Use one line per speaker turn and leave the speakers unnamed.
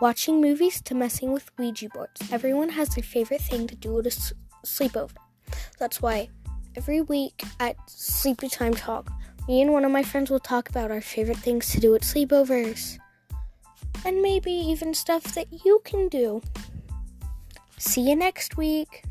watching movies to messing with Ouija boards. Everyone has their favorite thing to do at a s- sleepover. That's why every week at Sleepy Time Talk, me and one of my friends will talk about our favorite things to do at sleepovers. And maybe even stuff that you can do. See you next week.